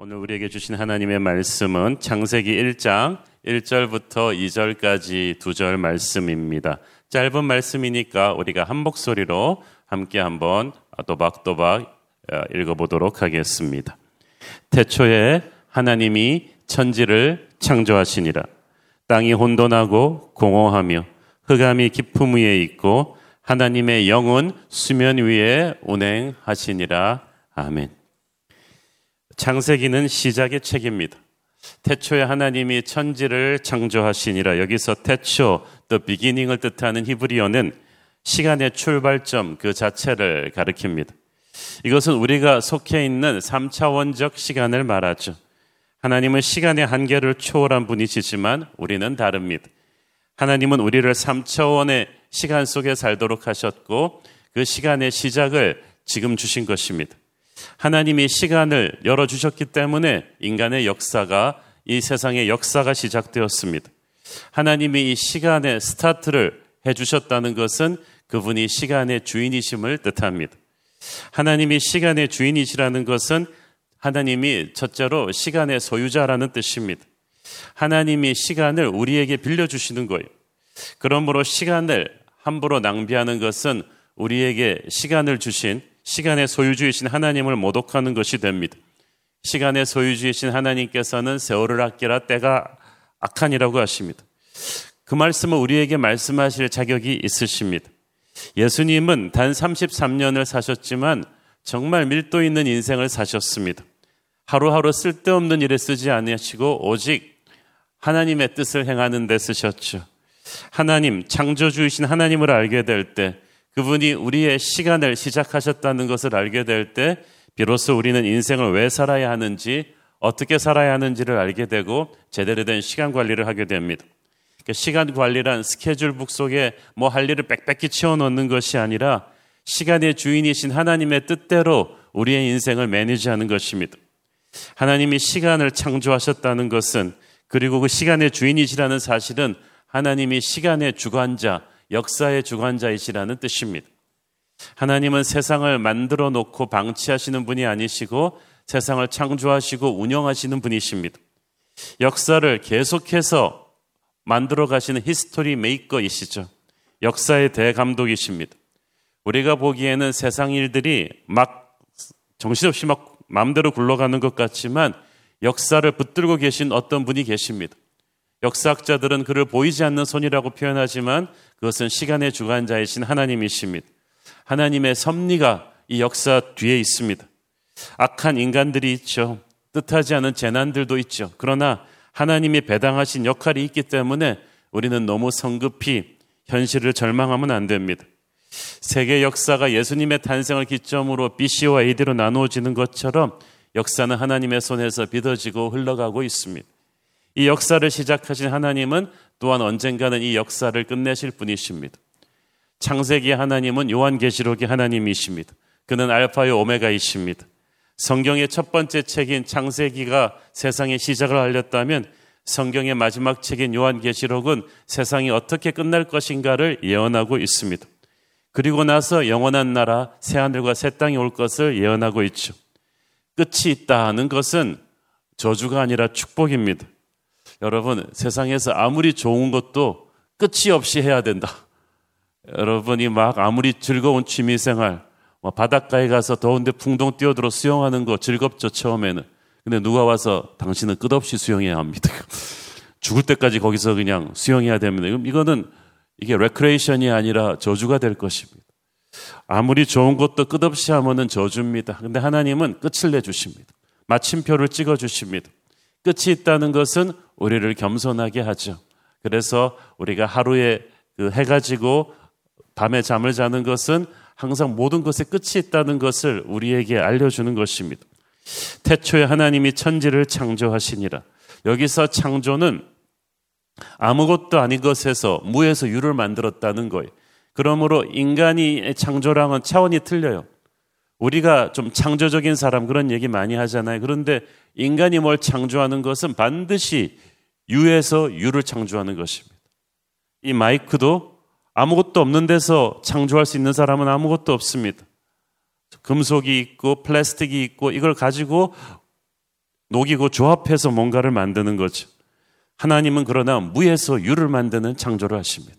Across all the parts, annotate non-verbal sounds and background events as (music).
오늘 우리에게 주신 하나님의 말씀은 창세기 1장 1절부터 2절까지 두 절 말씀입니다. 짧은 말씀이니까 우리가 한 목소리로 함께 한번 또박또박 어, 읽어보도록 하겠습니다. 태초에 하나님이 천지를 창조하시니라. 땅이 혼돈하고 공허하며 흑암이 깊음 위에 있고 하나님의 영은 수면 위에 운행하시니라. 아멘. 창세기는 시작의 책입니다. 태초에 하나님이 천지를 창조하시니라. 여기서 태초, the beginning을 뜻하는 히브리어는 시간의 출발점 그 자체를 가리킵니다. 이것은 우리가 속해 있는 3차원적 시간을 말하죠. 하나님은 시간의 한계를 초월한 분이시지만 우리는 다릅니다. 하나님은 우리를 3차원의 시간 속에 살도록 하셨고 그 시간의 시작을 지금 주신 것입니다. 하나님이 시간을 열어주셨기 때문에 인간의 역사가 이 세상의 역사가 시작되었습니다. 하나님이 이 시간의 스타트를 해주셨다는 것은 그분이 시간의 주인이심을 뜻합니다. 하나님이 시간의 주인이시라는 것은 하나님이 첫째로 시간의 소유자라는 뜻입니다. 하나님이 시간을 우리에게 빌려주시는 거예요. 그러므로 시간을 함부로 낭비하는 것은 우리에게 시간을 주신 시간의 소유주이신 하나님을 모독하는 것이 됩니다. 시간의 소유주이신 하나님께서는 세월을 아끼라 때가 악한이라고 하십니다. 그 말씀을 우리에게 말씀하실 자격이 있으십니다. 예수님은 단 33년을 사셨지만 정말 밀도 있는 인생을 사셨습니다. 하루하루 쓸데없는 일에 쓰지 않으시고 오직 하나님의 뜻을 행하는 데 쓰셨죠. 하나님, 창조주이신 하나님을 알게 될 때, 그분이 우리의 시간을 시작하셨다는 것을 알게 될 때, 비로소 우리는 인생을 왜 살아야 하는지, 어떻게 살아야 하는지를 알게 되고, 제대로 된 시간 관리를 하게 됩니다. 그 시간 관리란 스케줄북 속에 뭐 할 일을 빽빽히 채워넣는 것이 아니라 시간의 주인이신 하나님의 뜻대로 우리의 인생을 매니지하는 것입니다. 하나님이 시간을 창조하셨다는 것은 그리고 그 시간의 주인이시라는 사실은 하나님이 시간의 주관자, 역사의 주관자이시라는 뜻입니다. 하나님은 세상을 만들어 놓고 방치하시는 분이 아니시고 세상을 창조하시고 운영하시는 분이십니다. 역사를 계속해서 만들어 가시는 history maker이시죠. 역사의 대감독이십니다. 우리가 보기에는 세상 일들이 막 정신없이 막 마음대로 굴러가는 것 같지만 역사를 붙들고 계신 어떤 분이 계십니다. 역사학자들은 그를 보이지 않는 손이라고 표현하지만 그것은 시간의 주관자이신 하나님이십니다. 하나님의 섭리가 이 역사 뒤에 있습니다. 악한 인간들이 있죠. 뜻하지 않은 재난들도 있죠. 그러나 하나님이 배당하신 역할이 있기 때문에 우리는 너무 성급히 현실을 절망하면 안 됩니다. 세계 역사가 예수님의 탄생을 기점으로 BC와 AD로 나누어지는 것처럼 역사는 하나님의 손에서 빚어지고 흘러가고 있습니다. 이 역사를 시작하신 하나님은 또한 언젠가는 이 역사를 끝내실 분이십니다. 창세기 하나님은 요한계시록의 하나님이십니다. 그는 알파요 오메가이십니다. 성경의 첫 번째 책인 창세기가 세상의 시작을 알렸다면 성경의 마지막 책인 요한계시록은 세상이 어떻게 끝날 것인가를 예언하고 있습니다. 그리고 나서 영원한 나라 새하늘과 새 땅이 올 것을 예언하고 있죠. 끝이 있다는 것은 저주가 아니라 축복입니다. 여러분, 세상에서 아무리 좋은 것도 끝이 없이 해야 된다. 여러분이 막 아무리 즐거운 취미 생활, 뭐 바닷가에 가서 더운데 풍덩 뛰어들어 수영하는 거 즐겁죠, 처음에는. 근데 누가 와서 당신은 끝없이 수영해야 합니다. (laughs) 죽을 때까지 거기서 그냥 수영해야 됩니다. 이거는 이게 레크레이션이 아니라 저주가 될 것입니다. 아무리 좋은 것도 끝없이 하면은 저주입니다. 근데 하나님은 끝을 내주십니다. 마침표를 찍어주십니다. 끝이 있다는 것은 우리를 겸손하게 하죠. 그래서 우리가 하루에 그 해가 지고 밤에 잠을 자는 것은 항상 모든 것에 끝이 있다는 것을 우리에게 알려주는 것입니다. 태초에 하나님이 천지를 창조하시니라. 여기서 창조는 아무것도 아닌 것에서 무에서 유를 만들었다는 거예요. 그러므로 인간이 창조랑은 차원이 틀려요. 우리가 좀 창조적인 사람 그런 얘기 많이 하잖아요. 그런데 인간이 뭘 창조하는 것은 반드시 유에서 유를 창조하는 것입니다. 이 마이크도 아무것도 없는 데서 창조할 수 있는 사람은 아무것도 없습니다. 금속이 있고 플라스틱이 있고 이걸 가지고 녹이고 조합해서 뭔가를 만드는 거죠. 하나님은 그러나 무에서 유를 만드는 창조를 하십니다.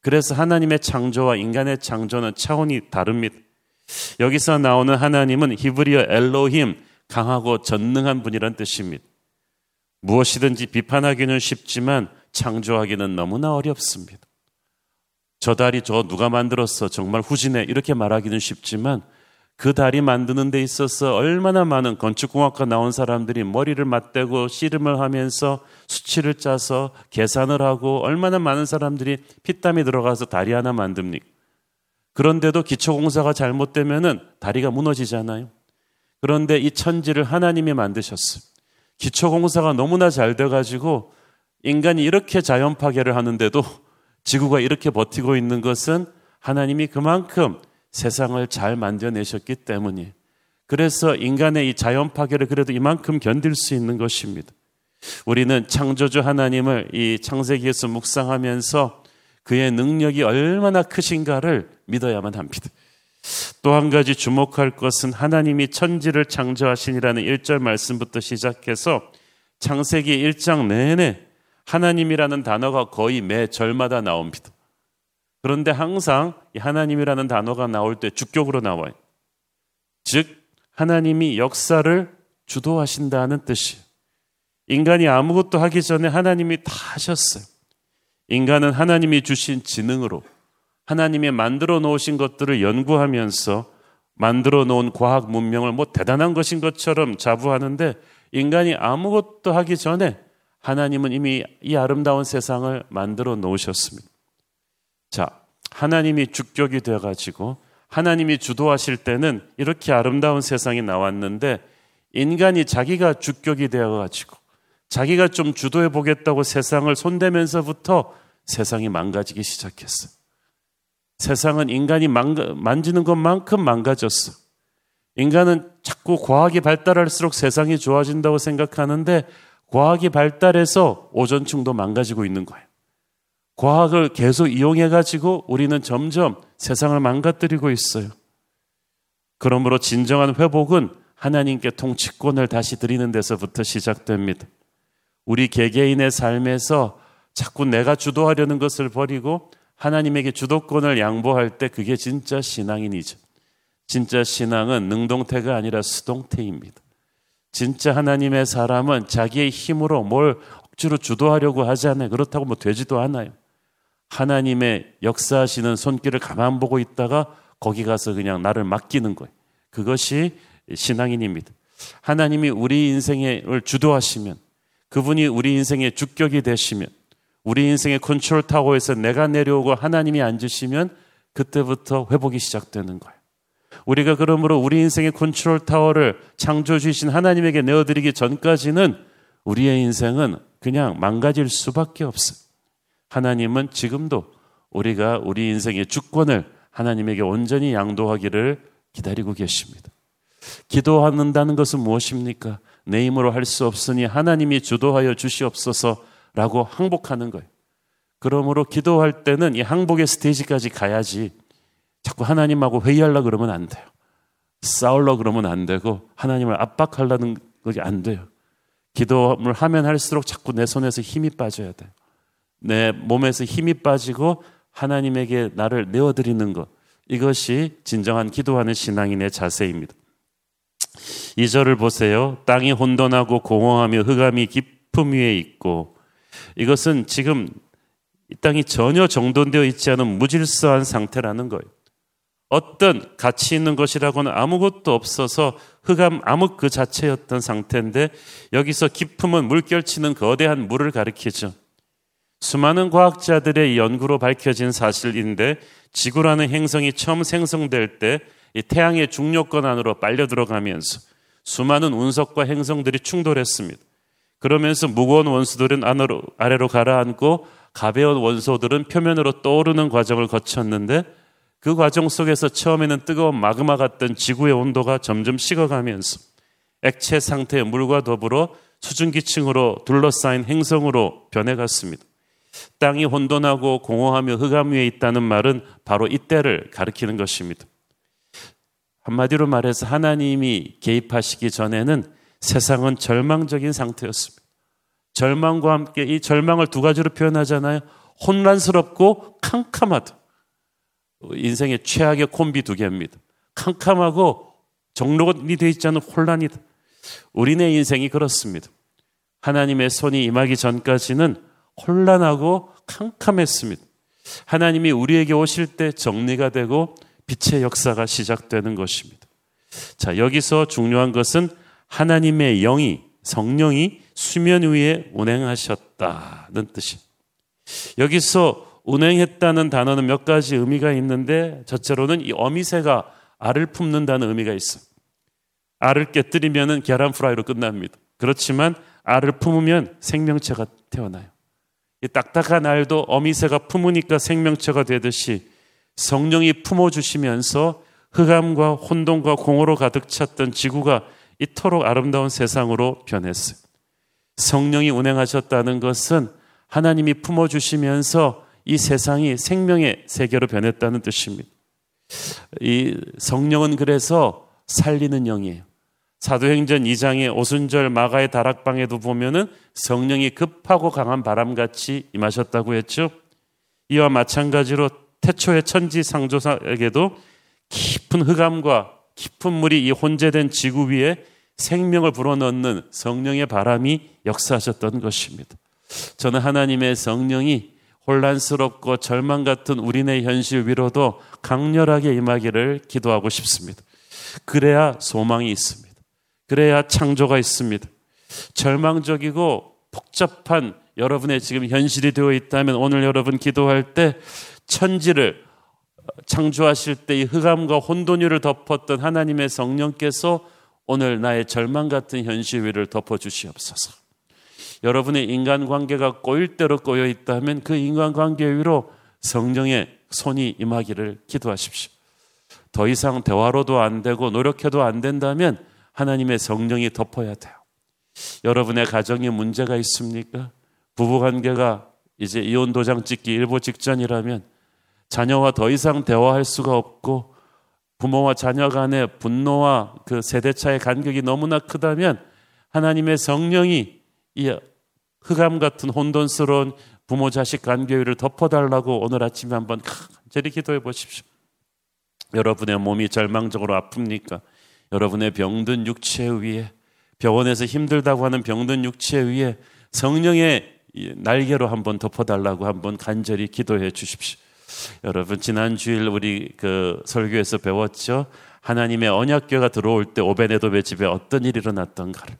그래서 하나님의 창조와 인간의 창조는 차원이 다릅니다. 여기서 나오는 하나님은 히브리어 엘로힘, 강하고 전능한 분이란 뜻입니다. 무엇이든지 비판하기는 쉽지만 창조하기는 너무나 어렵습니다. 저 다리 저 누가 만들었어? 정말 후진해. 이렇게 말하기는 쉽지만 그 다리 만드는 데 있어서 얼마나 많은 건축공학과 나온 사람들이 머리를 맞대고 씨름을 하면서 수치를 짜서 계산을 하고 얼마나 많은 사람들이 피땀이 들어가서 다리 하나 만듭니까? 그런데도 기초공사가 잘못되면은 다리가 무너지잖아요. 그런데 이 천지를 하나님이 만드셨어요. 기초공사가 너무나 잘 돼가지고 인간이 이렇게 자연 파괴를 하는데도 지구가 이렇게 버티고 있는 것은 하나님이 그만큼 세상을 잘 만져내셨기 때문이 그래서 인간의 이 자연 파괴를 그래도 이만큼 견딜 수 있는 것입니다. 우리는 창조주 하나님을 이 창세기에서 묵상하면서 그의 능력이 얼마나 크신가를 믿어야만 합니다. 또 한 가지 주목할 것은 하나님이 천지를 창조하시니라는 1절 말씀부터 시작해서 창세기 1장 내내 하나님이라는 단어가 거의 매 절마다 나옵니다. 그런데 항상 하나님이라는 단어가 나올 때 주격으로 나와요. 즉, 하나님이 역사를 주도하신다는 뜻이에요. 인간이 아무것도 하기 전에 하나님이 다 하셨어요. 인간은 하나님이 주신 지능으로 하나님이 만들어 놓으신 것들을 연구하면서 만들어 놓은 과학 문명을 뭐 대단한 것인 것처럼 자부하는데 인간이 아무것도 하기 전에 하나님은 이미 이 아름다운 세상을 만들어 놓으셨습니다. 자, 하나님이 주격이 되어 가지고 하나님이 주도하실 때는 이렇게 아름다운 세상이 나왔는데 인간이 자기가 주격이 되어 가지고 자기가 좀 주도해 보겠다고 세상을 손대면서부터 세상이 망가지기 시작했어. 세상은 인간이 망가, 만지는 것만큼 망가졌어. 인간은 자꾸 과학이 발달할수록 세상이 좋아진다고 생각하는데 과학이 발달해서 오존층도 망가지고 있는 거예요. 과학을 계속 이용해가지고 우리는 점점 세상을 망가뜨리고 있어요. 그러므로 진정한 회복은 하나님께 통치권을 다시 드리는 데서부터 시작됩니다. 우리 개개인의 삶에서 자꾸 내가 주도하려는 것을 버리고 하나님에게 주도권을 양보할 때 그게 진짜 신앙인이죠. 진짜 신앙은 능동태가 아니라 수동태입니다. 진짜 하나님의 사람은 자기의 힘으로 뭘 억지로 주도하려고 하지 않아요. 그렇다고 뭐 되지도 않아요. 하나님의 역사하시는 손길을 가만 보고 있다가 거기 가서 그냥 나를 맡기는 거예요. 그것이 신앙인입니다. 하나님이 우리 인생을 주도하시면 그분이 우리 인생의 주격이 되시면 우리 인생의 컨트롤 타워에서 내가 내려오고 하나님이 앉으시면 그때부터 회복이 시작되는 거예요. 우리가 그러므로 우리 인생의 컨트롤 타워를 창조 주신 하나님에게 내어드리기 전까지는 우리의 인생은 그냥 망가질 수밖에 없어요. 하나님은 지금도 우리가 우리 인생의 주권을 하나님에게 온전히 양도하기를 기다리고 계십니다. 기도한다는 것은 무엇입니까? 내 힘으로 할 수 없으니 하나님이 주도하여 주시옵소서 라고 항복하는 거예요. 그러므로 기도할 때는 이 항복의 스테이지까지 가야지 자꾸 하나님하고 회의하려 그러면 안 돼요. 싸울려 그러면 안 되고 하나님을 압박하려는 것이 안 돼요. 기도를 하면 할수록 자꾸 내 손에서 힘이 빠져야 돼요. 내 몸에서 힘이 빠지고 하나님에게 나를 내어드리는 것. 이것이 진정한 기도하는 신앙인의 자세입니다. 이 절을 보세요. 땅이 혼돈하고 공허하며 흑암이 깊음 위에 있고 이것은 지금 이 땅이 전혀 정돈되어 있지 않은 무질서한 상태라는 거예요. 어떤 가치 있는 것이라고는 아무것도 없어서 흑암 암흑 그 자체였던 상태인데 여기서 깊음은 물결치는 거대한 물을 가리키죠. 수많은 과학자들의 연구로 밝혀진 사실인데 지구라는 행성이 처음 생성될 때이 태양의 중력권 안으로 빨려 들어가면서 수많은 운석과 행성들이 충돌했습니다. 그러면서 무거운 원수들은 안으로, 아래로 가라앉고 가벼운 원소들은 표면으로 떠오르는 과정을 거쳤는데 그 과정 속에서 처음에는 뜨거운 마그마 같던 지구의 온도가 점점 식어가면서 액체 상태의 물과 더불어 수증기층으로 둘러싸인 행성으로 변해갔습니다. 땅이 혼돈하고 공허하며 흑암 위에 있다는 말은 바로 이때를 가리키는 것입니다. 한마디로 말해서 하나님이 개입하시기 전에는 세상은 절망적인 상태였습니다. 절망과 함께 이 절망을 두 가지로 표현하잖아요. 혼란스럽고 캄캄하다. 인생의 최악의 콤비 두 개입니다. 캄캄하고 정론이 되어 있지 않은 혼란이다. 우리네 인생이 그렇습니다. 하나님의 손이 임하기 전까지는 혼란하고 캄캄했습니다. 하나님이 우리에게 오실 때 정리가 되고 빛의 역사가 시작되는 것입니다. 자, 여기서 중요한 것은 하나님의 영이, 성령이 수면 위에 운행하셨다는 뜻이. 여기서 운행했다는 단어는 몇 가지 의미가 있는데, 첫째로는 이 어미새가 알을 품는다는 의미가 있어. 알을 깨뜨리면 계란 프라이로 끝납니다. 그렇지만 알을 품으면 생명체가 태어나요. 이 딱딱한 알도 어미새가 품으니까 생명체가 되듯이 성령이 품어주시면서 흑암과 혼돈과 공허로 가득 찼던 지구가 이토록 아름다운 세상으로 변했어요. 성령이 운행하셨다는 것은 하나님이 품어주시면서 이 세상이 생명의 세계로 변했다는 뜻입니다. 이 성령은 그래서 살리는 영이에요. 사도행전 2장의 오순절 마가의 다락방에도 보면은 성령이 급하고 강한 바람같이 임하셨다고 했죠. 이와 마찬가지로 태초의 천지 상조사에게도 깊은 흑암과 깊은 물이 이 혼재된 지구 위에 생명을 불어넣는 성령의 바람이 역사하셨던 것입니다. 저는 하나님의 성령이 혼란스럽고 절망 같은 우리네 현실 위로도 강렬하게 임하기를 기도하고 싶습니다. 그래야 소망이 있습니다. 그래야 창조가 있습니다. 절망적이고 복잡한 여러분의 지금 현실이 되어 있다면 오늘 여러분 기도할 때 천지를 창조하실 때이 흑암과 혼돈위를 덮었던 하나님의 성령께서 오늘 나의 절망 같은 현실 위를 덮어 주시옵소서. 여러분의 인간 관계가 꼬일 대로 꼬여 있다면 그 인간 관계 위로 성령의 손이 임하기를 기도하십시오. 더 이상 대화로도 안 되고 노력해도 안 된다면 하나님의 성령이 덮어야 돼요. 여러분의 가정에 문제가 있습니까? 부부 관계가 이제 이혼 도장 찍기 일보 직전이라면 자녀와 더 이상 대화할 수가 없고 부모와 자녀 간의 분노와 그 세대차의 간격이 너무나 크다면 하나님의 성령이 이 흑암 같은 혼돈스러운 부모 자식 관계를 덮어달라고 오늘 아침에 한번 간절히 기도해 보십시오. 여러분의 몸이 절망적으로 아픕니까? 여러분의 병든 육체 위에 병원에서 힘들다고 하는 병든 육체 위에 성령의 날개로 한번 덮어달라고 한번 간절히 기도해 주십시오. 여러분 지난 주일 우리 그 설교에서 배웠죠. 하나님의 언약궤가 들어올 때 오베네돔의 집에 어떤 일이 일어났던가를.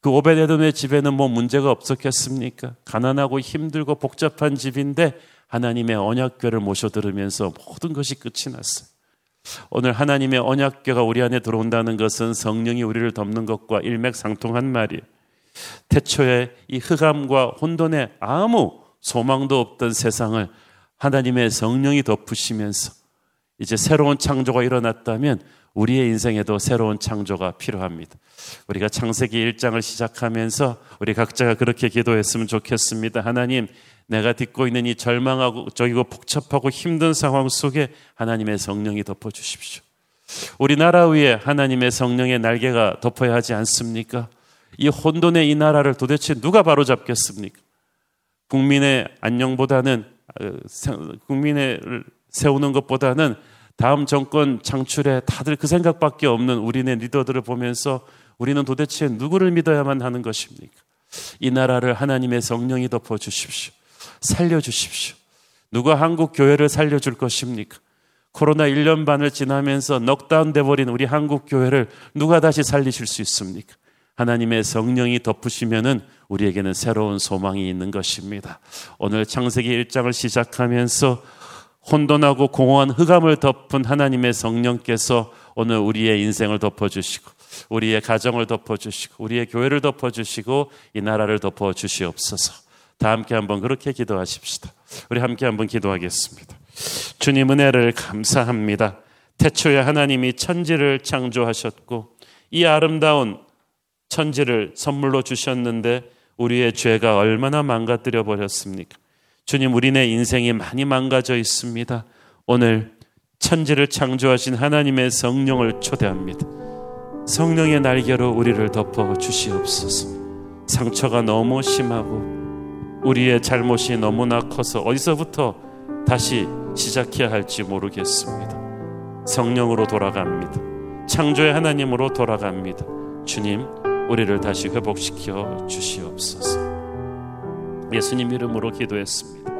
그 오베네돔의 집에는 뭐 문제가 없었겠습니까? 가난하고 힘들고 복잡한 집인데 하나님의 언약궤를 모셔 들으면서 모든 것이 끝이 났어요. 오늘 하나님의 언약궤가 우리 안에 들어온다는 것은 성령이 우리를 덮는 것과 일맥상통한 말이에요. 태초에 이 흑암과 혼돈에 아무 소망도 없던 세상을 하나님의 성령이 덮으시면서 이제 새로운 창조가 일어났다면 우리의 인생에도 새로운 창조가 필요합니다. 우리가 창세기 1장을 시작하면서 우리 각자가 그렇게 기도했으면 좋겠습니다. 하나님, 내가 딛고 있는 이 절망하고 저기고 복잡하고 힘든 상황 속에 하나님의 성령이 덮어 주십시오. 우리나라 위에 하나님의 성령의 날개가 덮어야 하지 않습니까? 이 혼돈의 이 나라를 도대체 누가 바로잡겠습니까? 국민의 안녕보다는 어, 국민을 세우는 것보다는 다음 정권 창출에 다들 그 생각밖에 없는 우리네 리더들을 보면서 우리는 도대체 누구를 믿어야만 하는 것입니까? 이 나라를 하나님의 성령이 덮어 주십시오. 살려 주십시오. 누가 한국 교회를 살려 줄 것입니까? 코로나 1년 반을 지나면서 넉다운 돼 버린 우리 한국 교회를 누가 다시 살리실 수 있습니까? 하나님의 성령이 덮으시면은 우리에게는 새로운 소망이 있는 것입니다. 오늘 창세기 1장을 시작하면서 혼돈하고 공허한 흑암을 덮은 하나님의 성령께서 오늘 우리의 인생을 덮어주시고 우리의 가정을 덮어주시고 우리의 교회를 덮어주시고 이 나라를 덮어주시옵소서. 다 함께 한번 그렇게 기도하십시다. 우리 함께 한번 기도하겠습니다. 주님 은혜를 감사합니다. 태초에 하나님이 천지를 창조하셨고 이 아름다운 천지를 선물로 주셨는데 우리의 죄가 얼마나 망가뜨려 버렸습니까? 주님, 우리네 인생이 많이 망가져 있습니다. 오늘 천지를 창조하신 하나님의 성령을 초대합니다. 성령의 날개로 우리를 덮어 주시옵소서. 상처가 너무 심하고 우리의 잘못이 너무나 커서 어디서부터 다시 시작해야 할지 모르겠습니다. 성령으로 돌아갑니다. 창조의 하나님으로 돌아갑니다. 주님, 우리를 다시 회복시켜 주시옵소서. 예수님 이름으로 기도했습니다.